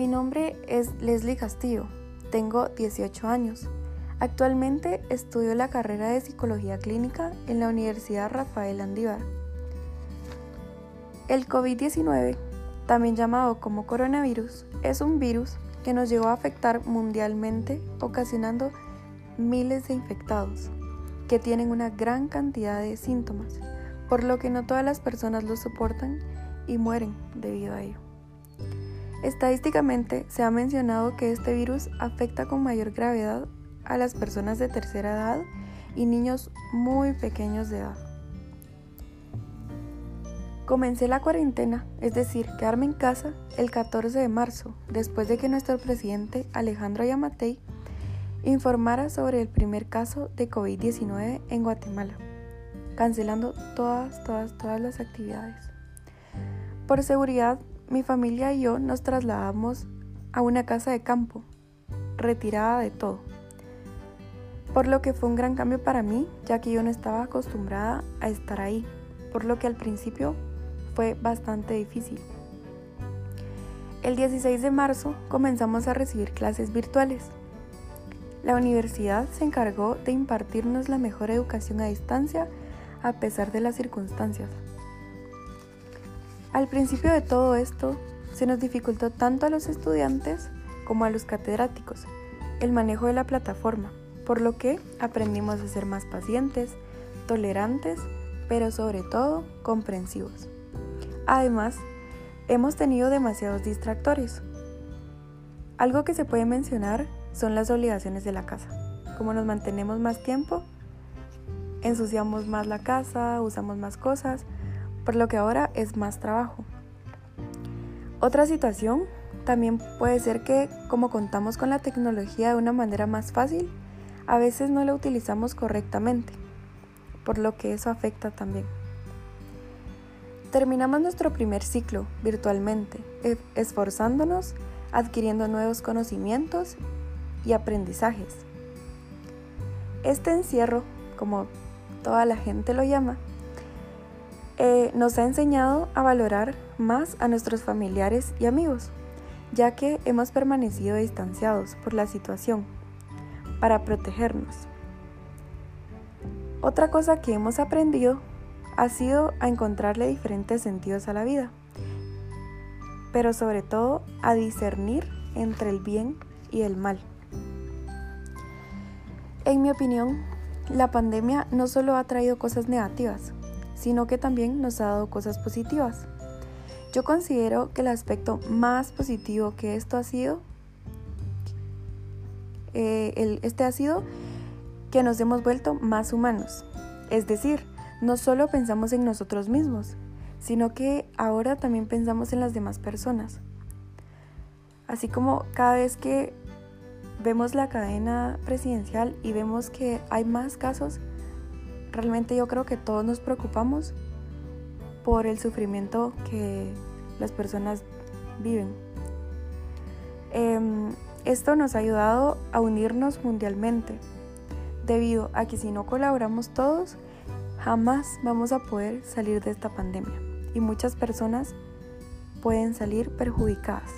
Mi nombre es Leslie Castillo, tengo 18 años. Actualmente estudio la carrera de Psicología Clínica en la Universidad Rafael Andívar. El COVID-19, también llamado como coronavirus, es un virus que nos llegó a afectar mundialmente, ocasionando miles de infectados, que tienen una gran cantidad de síntomas, por lo que no todas las personas lo soportan y mueren debido a ello. Estadísticamente se ha mencionado que este virus afecta con mayor gravedad a las personas de tercera edad y niños muy pequeños de edad. Comencé la cuarentena, es decir, quedarme en casa el 14 de marzo, después de que nuestro presidente Alejandro Yamatei informara sobre el primer caso de COVID-19 en Guatemala, cancelando todas, todas, todas las actividades. Por seguridad mi familia y yo nos trasladamos a una casa de campo, retirada de todo. Por lo que fue un gran cambio para mí, ya que yo no estaba acostumbrada a estar ahí, por lo que al principio fue bastante difícil. El 16 de marzo comenzamos a recibir clases virtuales. La universidad se encargó de impartirnos la mejor educación a distancia a pesar de las circunstancias. Al principio de todo esto, se nos dificultó tanto a los estudiantes como a los catedráticos el manejo de la plataforma, por lo que aprendimos a ser más pacientes, tolerantes, pero sobre todo comprensivos. Además, hemos tenido demasiados distractores. Algo que se puede mencionar son las obligaciones de la casa. Como nos mantenemos más tiempo, ensuciamos más la casa, usamos más cosas, por lo que ahora es más trabajo. Otra situación también puede ser que como contamos con la tecnología de una manera más fácil, a veces no la utilizamos correctamente, por lo que eso afecta también. Terminamos nuestro primer ciclo virtualmente, e, esforzándonos, adquiriendo nuevos conocimientos y aprendizajes. Este encierro, como toda la gente lo llama, eh, nos ha enseñado a valorar más a nuestros familiares y amigos, ya que hemos permanecido distanciados por la situación, para protegernos. Otra cosa que hemos aprendido ha sido a encontrarle diferentes sentidos a la vida, pero sobre todo a discernir entre el bien y el mal. En mi opinión, la pandemia no solo ha traído cosas negativas, sino que también nos ha dado cosas positivas. Yo considero que el aspecto más positivo que esto ha sido, eh, este ha sido que nos hemos vuelto más humanos. Es decir, no solo pensamos en nosotros mismos, sino que ahora también pensamos en las demás personas. Así como cada vez que vemos la cadena presidencial y vemos que hay más casos, realmente yo creo que todos nos preocupamos por el sufrimiento que las personas viven. Em, esto nos ha ayudado a unirnos mundialmente, debido a que si no colaboramos todos, jamás vamos a poder salir de esta pandemia y muchas personas pueden salir perjudicadas.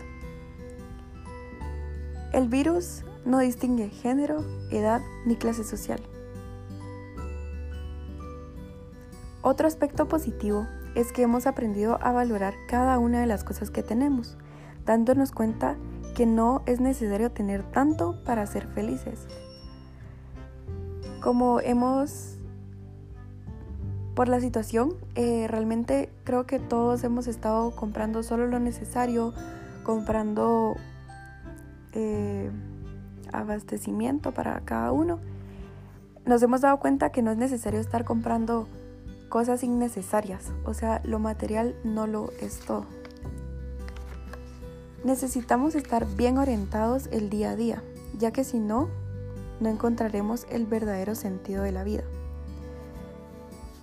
El virus no distingue género, edad ni clase social. Otro aspecto positivo es que hemos aprendido a valorar cada una de las cosas que tenemos, dándonos cuenta que no es necesario tener tanto para ser felices. Como hemos, por la situación, eh, realmente creo que todos hemos estado comprando solo lo necesario, comprando eh, abastecimiento para cada uno. Nos hemos dado cuenta que no es necesario estar comprando cosas innecesarias, o sea, lo material no lo es todo. Necesitamos estar bien orientados el día a día, ya que si no, no encontraremos el verdadero sentido de la vida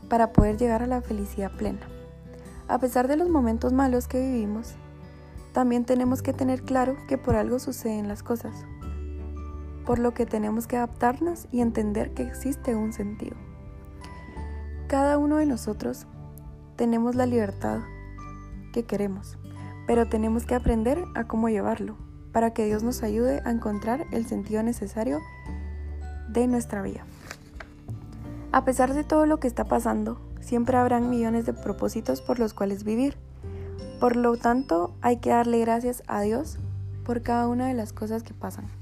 para poder llegar a la felicidad plena. A pesar de los momentos malos que vivimos, también tenemos que tener claro que por algo suceden las cosas, por lo que tenemos que adaptarnos y entender que existe un sentido. Cada uno de nosotros tenemos la libertad que queremos, pero tenemos que aprender a cómo llevarlo. para que Dios nos ayude a encontrar el sentido necesario de nuestra vida. A pesar de todo lo que está pasando, siempre habrán millones de propósitos por los cuales vivir. Por lo tanto, hay que darle gracias a Dios por cada una de las cosas que pasan.